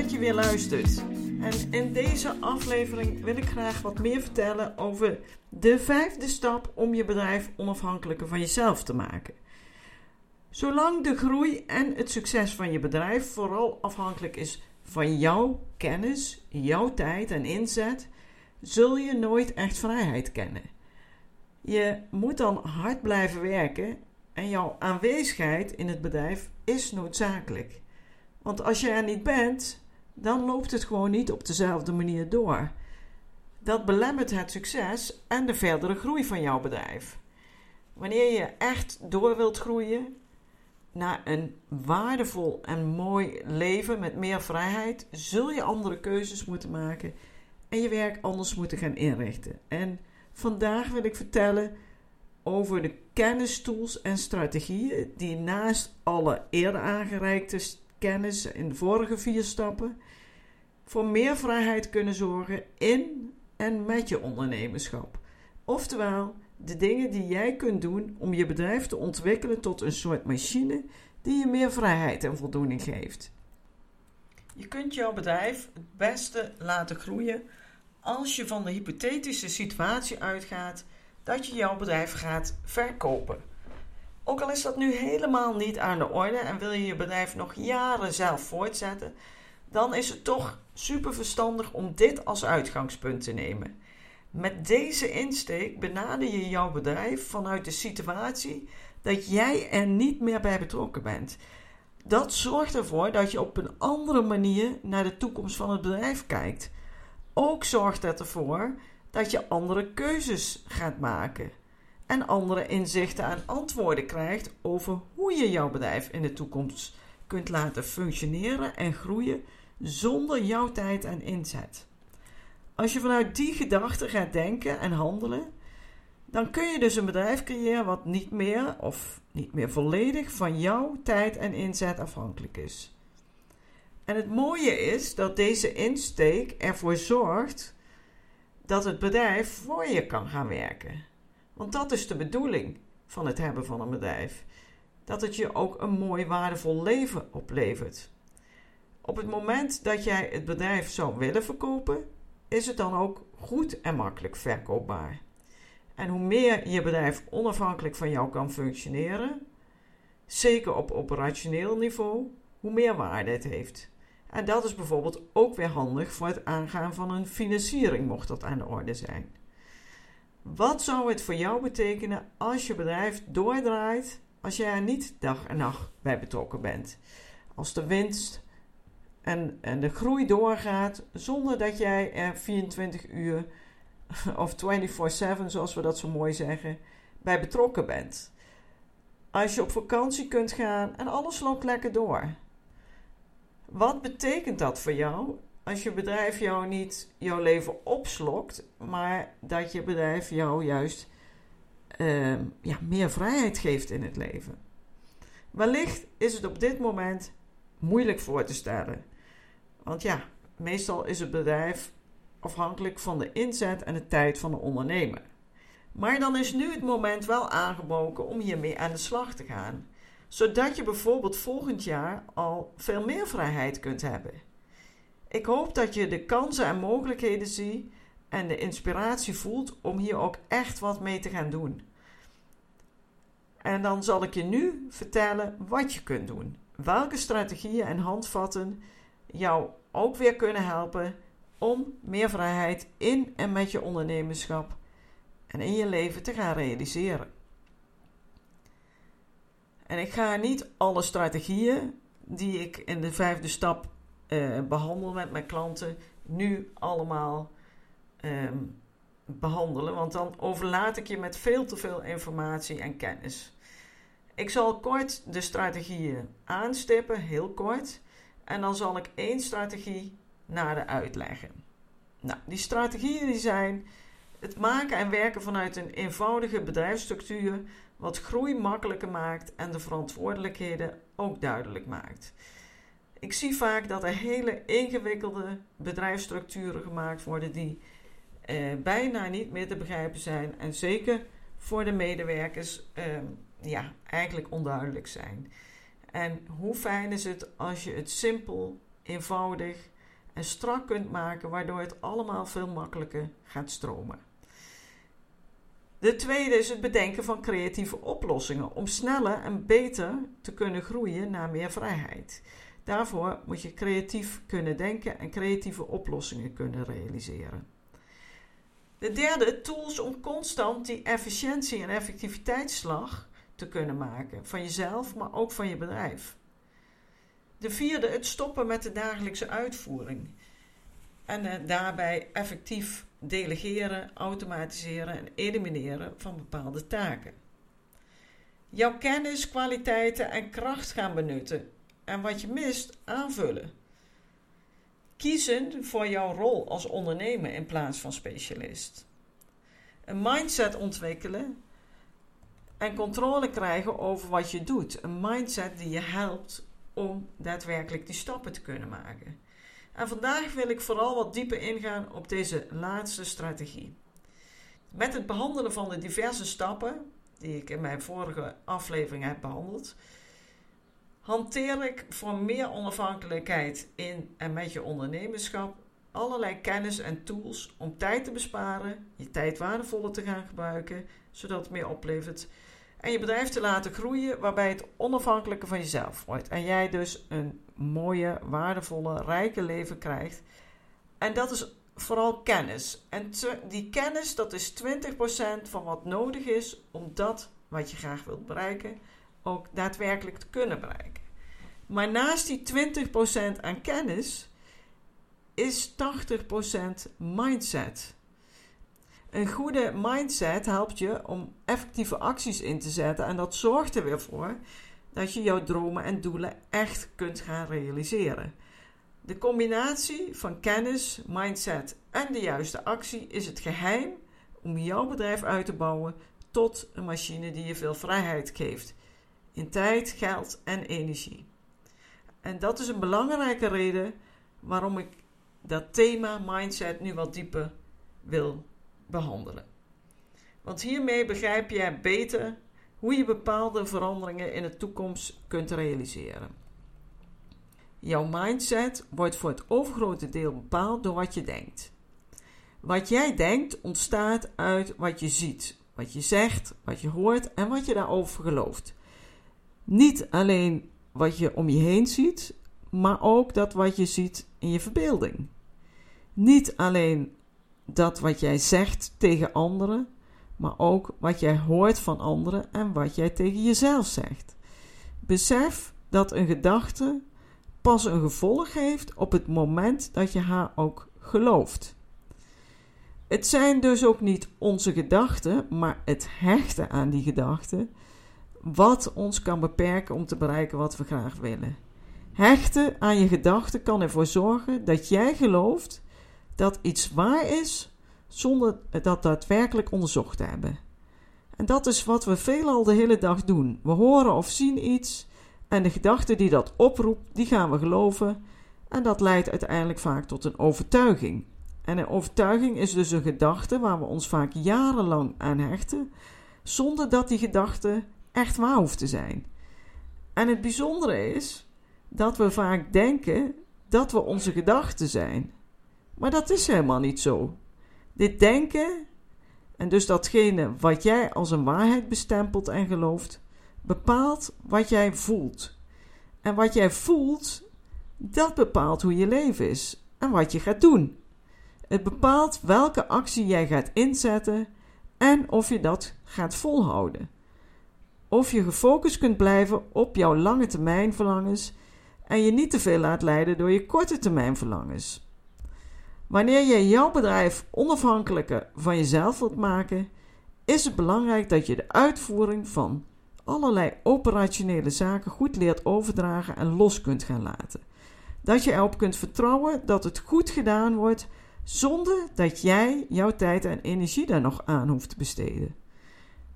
Dat je weer luistert. En in deze aflevering wil ik graag wat meer vertellen over de vijfde stap om je bedrijf onafhankelijker van jezelf te maken. Zolang de groei en het succes van je bedrijf vooral afhankelijk is van jouw kennis, jouw tijd en inzet, zul je nooit echt vrijheid kennen. Je moet dan hard blijven werken en jouw aanwezigheid in het bedrijf is noodzakelijk. Want als je er niet bent, dan loopt het gewoon niet op dezelfde manier door. Dat belemmert het succes en de verdere groei van jouw bedrijf. Wanneer je echt door wilt groeien naar een waardevol en mooi leven met meer vrijheid, zul je andere keuzes moeten maken en je werk anders moeten gaan inrichten. En vandaag wil ik vertellen over de kennistools en strategieën die naast alle eerder aangereikte kennis in de vorige vier stappen voor meer vrijheid kunnen zorgen in en met je ondernemerschap. Oftewel, de dingen die jij kunt doen om je bedrijf te ontwikkelen tot een soort machine die je meer vrijheid en voldoening geeft. Je kunt jouw bedrijf het beste laten groeien als je van de hypothetische situatie uitgaat dat je jouw bedrijf gaat verkopen. Ook al is dat nu helemaal niet aan de orde en wil je je bedrijf nog jaren zelf voortzetten, dan is het toch super verstandig om dit als uitgangspunt te nemen. Met deze insteek benader je jouw bedrijf vanuit de situatie dat jij er niet meer bij betrokken bent. Dat zorgt ervoor dat je op een andere manier naar de toekomst van het bedrijf kijkt. Ook zorgt het ervoor dat je andere keuzes gaat maken en andere inzichten en antwoorden krijgt over hoe je jouw bedrijf in de toekomst kunt laten functioneren en groeien zonder jouw tijd en inzet. Als je vanuit die gedachte gaat denken en handelen, dan kun je dus een bedrijf creëren wat niet meer of niet meer volledig van jouw tijd en inzet afhankelijk is. En het mooie is dat deze insteek ervoor zorgt dat het bedrijf voor je kan gaan werken. Want dat is de bedoeling van het hebben van een bedrijf. Dat het je ook een mooi waardevol leven oplevert. Op het moment dat jij het bedrijf zou willen verkopen, is het dan ook goed en makkelijk verkoopbaar. En hoe meer je bedrijf onafhankelijk van jou kan functioneren, zeker op operationeel niveau, hoe meer waarde het heeft. En dat is bijvoorbeeld ook weer handig voor het aangaan van een financiering, mocht dat aan de orde zijn. Wat zou het voor jou betekenen als je bedrijf doordraait als jij er niet dag en nacht bij betrokken bent? Als de winst en, en de groei doorgaat zonder dat jij er 24 uur of 24/7, zoals we dat zo mooi zeggen, bij betrokken bent. Als je op vakantie kunt gaan en alles loopt lekker door. Wat betekent dat voor jou als je bedrijf jou niet jouw leven opslokt, maar dat je bedrijf jou juist uh, ja, meer vrijheid geeft in het leven? Wellicht is het op dit moment moeilijk voor te stellen. Want ja, meestal is het bedrijf afhankelijk van de inzet en de tijd van de ondernemer. Maar dan is nu het moment wel aangebroken om hiermee aan de slag te gaan, zodat je bijvoorbeeld volgend jaar al veel meer vrijheid kunt hebben. Ik hoop dat je de kansen en mogelijkheden ziet en de inspiratie voelt om hier ook echt wat mee te gaan doen. En dan zal ik je nu vertellen wat je kunt doen. Welke strategieën en handvatten jou ook weer kunnen helpen om meer vrijheid in en met je ondernemerschap en in je leven te gaan realiseren. En ik ga niet alle strategieën die ik in de vijfde stap uh, behandel met mijn klanten nu allemaal ehm, behandelen, want dan overlaat ik je met veel te veel informatie en kennis. ik zal kort de strategieën aanstippen, heel kort. En dan zal ik één strategie nader uitleggen. Nou, die strategieën die zijn het maken en werken vanuit een eenvoudige bedrijfsstructuur, wat groei makkelijker maakt en de verantwoordelijkheden ook duidelijk maakt. Ik zie vaak dat er hele ingewikkelde bedrijfsstructuren gemaakt worden die eh, bijna niet meer te begrijpen zijn en zeker voor de medewerkers eh, ja, eigenlijk onduidelijk zijn. En hoe fijn is het als je het simpel, eenvoudig en strak kunt maken, waardoor het allemaal veel makkelijker gaat stromen. De tweede is het bedenken van creatieve oplossingen om sneller en beter te kunnen groeien naar meer vrijheid. Daarvoor moet je creatief kunnen denken en creatieve oplossingen kunnen realiseren. De derde, tools om constant die efficiëntie- en effectiviteitsslag te kunnen maken. Van jezelf, maar ook van je bedrijf. De vierde, het stoppen met de dagelijkse uitvoering. En uh, daarbij effectief delegeren, automatiseren en elimineren van bepaalde taken. Jouw kennis, kwaliteiten en kracht gaan benutten en wat je mist aanvullen. Kiezen voor jouw rol als ondernemer in plaats van specialist. Een mindset ontwikkelen en controle krijgen over wat je doet. Een mindset die je helpt om daadwerkelijk die stappen te kunnen maken. En vandaag wil ik vooral wat dieper ingaan op deze laatste strategie. Met het behandelen van de diverse stappen, die ik in mijn vorige aflevering heb behandeld, hanteer ik voor meer onafhankelijkheid in en met je ondernemerschap allerlei kennis en tools om tijd te besparen, je tijd waardevoller te gaan gebruiken, zodat het meer oplevert en je bedrijf te laten groeien waarbij het onafhankelijker van jezelf wordt. En jij dus een mooie, waardevolle, rijke leven krijgt. En dat is vooral kennis. En die kennis, dat is 20% van wat nodig is om dat wat je graag wilt bereiken, ook daadwerkelijk te kunnen bereiken. Maar naast die 20% aan kennis is 80% mindset. Een goede mindset helpt je om effectieve acties in te zetten en dat zorgt er weer voor dat je jouw dromen en doelen echt kunt gaan realiseren. De combinatie van kennis, mindset en de juiste actie is het geheim om jouw bedrijf uit te bouwen tot een machine die je veel vrijheid geeft in tijd, geld en energie. En dat is een belangrijke reden waarom ik dat thema mindset nu wat dieper wil behandelen. Want hiermee begrijp jij beter hoe je bepaalde veranderingen in de toekomst kunt realiseren. Jouw mindset wordt voor het overgrote deel bepaald door wat je denkt. Wat jij denkt ontstaat uit wat je ziet, wat je zegt, wat je hoort en wat je daarover gelooft. Niet alleen wat je om je heen ziet, maar ook dat wat je ziet in je verbeelding. Niet alleen dat wat jij zegt tegen anderen, maar ook wat jij hoort van anderen en wat jij tegen jezelf zegt. Besef dat een gedachte pas een gevolg heeft op het moment dat je haar ook gelooft. Het zijn dus ook niet onze gedachten, maar het hechten aan die gedachten, wat ons kan beperken om te bereiken wat we graag willen. Hechten aan je gedachten kan ervoor zorgen dat jij gelooft dat iets waar is zonder dat daadwerkelijk onderzocht te hebben. En dat is wat we veelal de hele dag doen. We horen of zien iets en de gedachte die dat oproept, die gaan we geloven. En dat leidt uiteindelijk vaak tot een overtuiging. En een overtuiging is dus een gedachte waar we ons vaak jarenlang aan hechten, zonder dat die gedachte echt waar hoeft te zijn. En het bijzondere is dat we vaak denken dat we onze gedachten zijn. Maar dat is helemaal niet zo. Dit denken, en dus datgene wat jij als een waarheid bestempelt en gelooft, bepaalt wat jij voelt. En wat jij voelt, dat bepaalt hoe je leven is en wat je gaat doen. Het bepaalt welke actie jij gaat inzetten en of je dat gaat volhouden. Of je gefocust kunt blijven op jouw lange termijn verlangens en je niet te veel laat leiden door je korte termijn verlangens. Wanneer je jouw bedrijf onafhankelijker van jezelf wilt maken, is het belangrijk dat je de uitvoering van allerlei operationele zaken goed leert overdragen en los kunt gaan laten. Dat je erop kunt vertrouwen dat het goed gedaan wordt zonder dat jij jouw tijd en energie daar nog aan hoeft te besteden.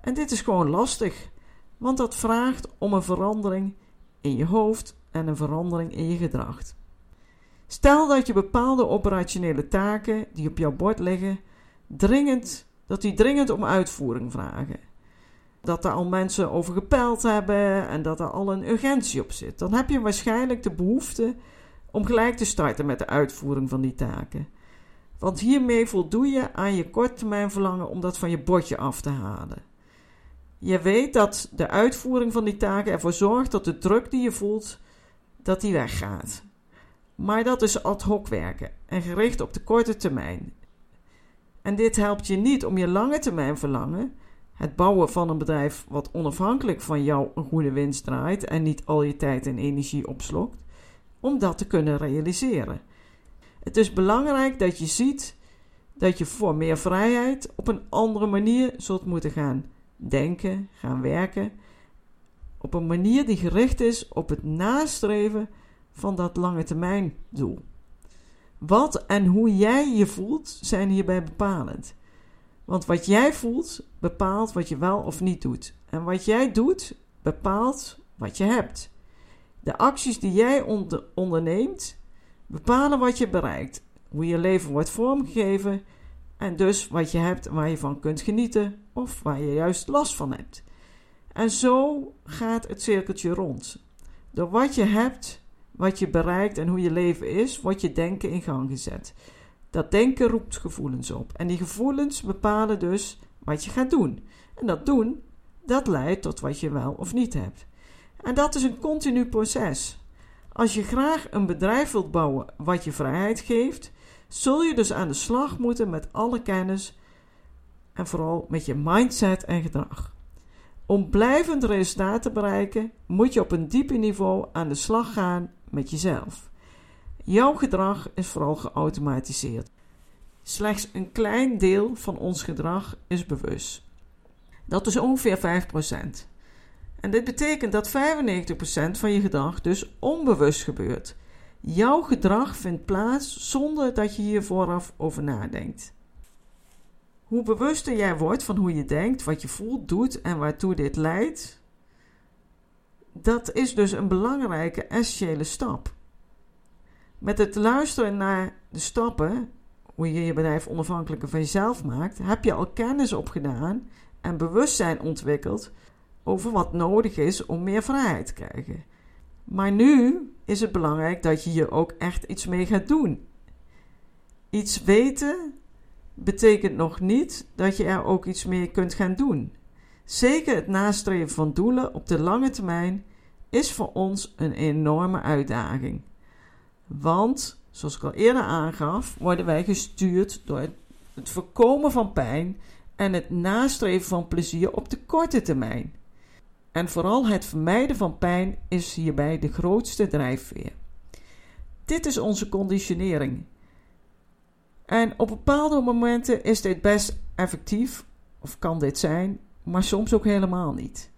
En dit is gewoon lastig, want dat vraagt om een verandering in je hoofd en een verandering in je gedrag. Stel dat je bepaalde operationele taken die op jouw bord liggen, dringend, dat die dringend om uitvoering vragen. Dat er al mensen over gepeld hebben en dat er al een urgentie op zit. Dan heb je waarschijnlijk de behoefte om gelijk te starten met de uitvoering van die taken. Want hiermee voldoe je aan je korttermijn verlangen om dat van je bordje af te halen. Je weet dat de uitvoering van die taken ervoor zorgt dat de druk die je voelt, dat die weggaat. Maar dat is ad hoc werken en gericht op de korte termijn. En dit helpt je niet om je lange termijn verlangen, het bouwen van een bedrijf wat onafhankelijk van jou een goede winst draait en niet al je tijd en energie opslokt, om dat te kunnen realiseren. Het is belangrijk dat je ziet dat je voor meer vrijheid op een andere manier zult moeten gaan denken, gaan werken. Op een manier die gericht is op het nastreven van dat lange termijn doel. Wat en hoe jij je voelt zijn hierbij bepalend. Want wat jij voelt bepaalt wat je wel of niet doet. En wat jij doet bepaalt wat je hebt. De acties die jij onderneemt bepalen wat je bereikt, hoe je leven wordt vormgegeven en dus wat je hebt waar je van kunt genieten of waar je juist last van hebt. En zo gaat het cirkeltje rond. Door wat je hebt, wat je bereikt en hoe je leven is, wordt je denken in gang gezet. Dat denken roept gevoelens op. En die gevoelens bepalen dus wat je gaat doen. En dat doen, dat leidt tot wat je wel of niet hebt. En dat is een continu proces. Als je graag een bedrijf wilt bouwen wat je vrijheid geeft, zul je dus aan de slag moeten met alle kennis en vooral met je mindset en gedrag. Om blijvend resultaat te bereiken, moet je op een dieper niveau aan de slag gaan met jezelf. Jouw gedrag is vooral geautomatiseerd. Slechts een klein deel van ons gedrag is bewust. Dat is ongeveer 5%. En dit betekent dat 95% van je gedrag dus onbewust gebeurt. Jouw gedrag vindt plaats zonder dat je hier vooraf over nadenkt. Hoe bewuster jij wordt van hoe je denkt, wat je voelt, doet en waartoe dit leidt, dat is dus een belangrijke essentiële stap. Met het luisteren naar de stappen, hoe je je bedrijf onafhankelijker van jezelf maakt, heb je al kennis opgedaan en bewustzijn ontwikkeld over wat nodig is om meer vrijheid te krijgen. Maar nu is het belangrijk dat je hier ook echt iets mee gaat doen. Iets weten betekent nog niet dat je er ook iets mee kunt gaan doen. Zeker het nastreven van doelen op de lange termijn is voor ons een enorme uitdaging. Want, zoals ik al eerder aangaf, worden wij gestuurd door het voorkomen van pijn en het nastreven van plezier op de korte termijn. En vooral het vermijden van pijn is hierbij de grootste drijfveer. Dit is onze conditionering. En op bepaalde momenten is dit best effectief, of kan dit zijn, maar soms ook helemaal niet.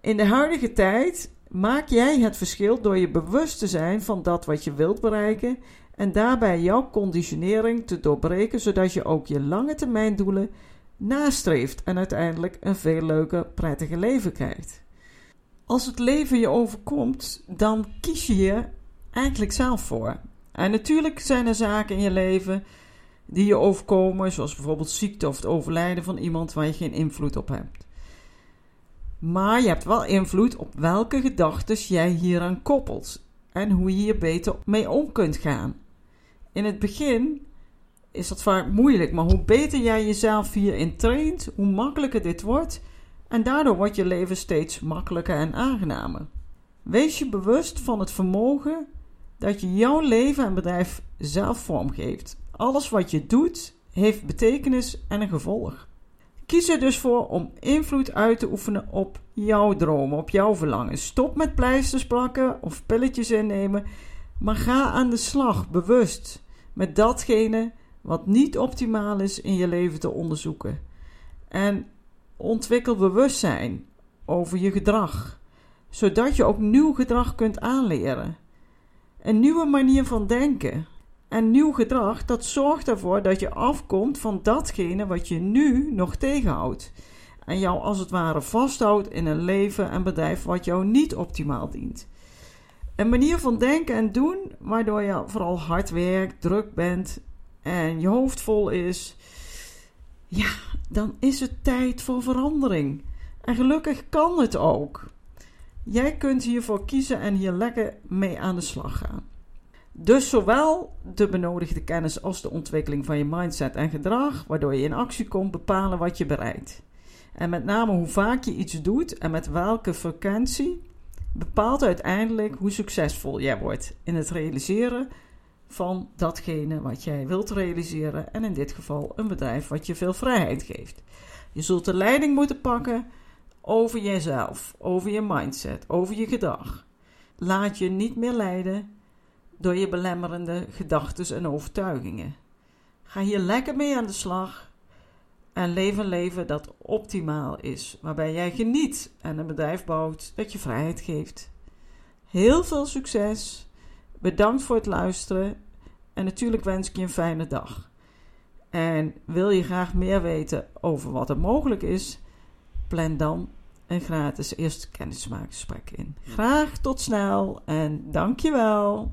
In de huidige tijd maak jij het verschil door je bewust te zijn van dat wat je wilt bereiken en daarbij jouw conditionering te doorbreken, zodat je ook je lange termijn doelen nastreeft en uiteindelijk een veel leuker, prettiger leven krijgt. Als het leven je overkomt, dan kies je je eigenlijk zelf voor. En natuurlijk zijn er zaken in je leven die je overkomen, zoals bijvoorbeeld ziekte of het overlijden van iemand waar je geen invloed op hebt. Maar je hebt wel invloed op welke gedachten jij hieraan koppelt en hoe je hier beter mee om kunt gaan. In het begin is dat vaak moeilijk. Maar hoe beter jij jezelf hierin traint, hoe makkelijker dit wordt. En daardoor wordt je leven steeds makkelijker en aangenamer. Wees je bewust van het vermogen dat je jouw leven en bedrijf zelf vormgeeft. Alles wat je doet heeft betekenis en een gevolg. Kies er dus voor om invloed uit te oefenen op jouw dromen, op jouw verlangen. Stop met pleisters plakken of pilletjes innemen, maar ga aan de slag bewust met datgene wat niet optimaal is in je leven te onderzoeken. En ontwikkel bewustzijn over je gedrag, zodat je ook nieuw gedrag kunt aanleren. Een nieuwe manier van denken en nieuw gedrag dat zorgt ervoor dat je afkomt van datgene wat je nu nog tegenhoudt en jou als het ware vasthoudt in een leven en bedrijf wat jou niet optimaal dient. Een manier van denken en doen waardoor je vooral hard werkt, druk bent en je hoofd vol is. Ja, dan is het tijd voor verandering. En gelukkig kan het ook. Jij kunt hiervoor kiezen en hier lekker mee aan de slag gaan. Dus zowel de benodigde kennis als de ontwikkeling van je mindset en gedrag, waardoor je in actie komt, bepalen wat je bereikt. En met name hoe vaak je iets doet en met welke frequentie, bepaalt uiteindelijk hoe succesvol jij wordt in het realiseren van datgene wat jij wilt realiseren. En in dit geval een bedrijf wat je veel vrijheid geeft. Je zult de leiding moeten pakken over jezelf, over je mindset, over je gedrag. Laat je niet meer leiden door je belemmerende gedachten en overtuigingen. Ga hier lekker mee aan de slag en leef een leven dat optimaal is, waarbij jij geniet en een bedrijf bouwt dat je vrijheid geeft. Heel veel succes, bedankt voor het luisteren en natuurlijk wens ik je een fijne dag. En wil je graag meer weten over wat er mogelijk is, plan dan een gratis eerste kennismakingsgesprek in. Graag tot snel en dankjewel.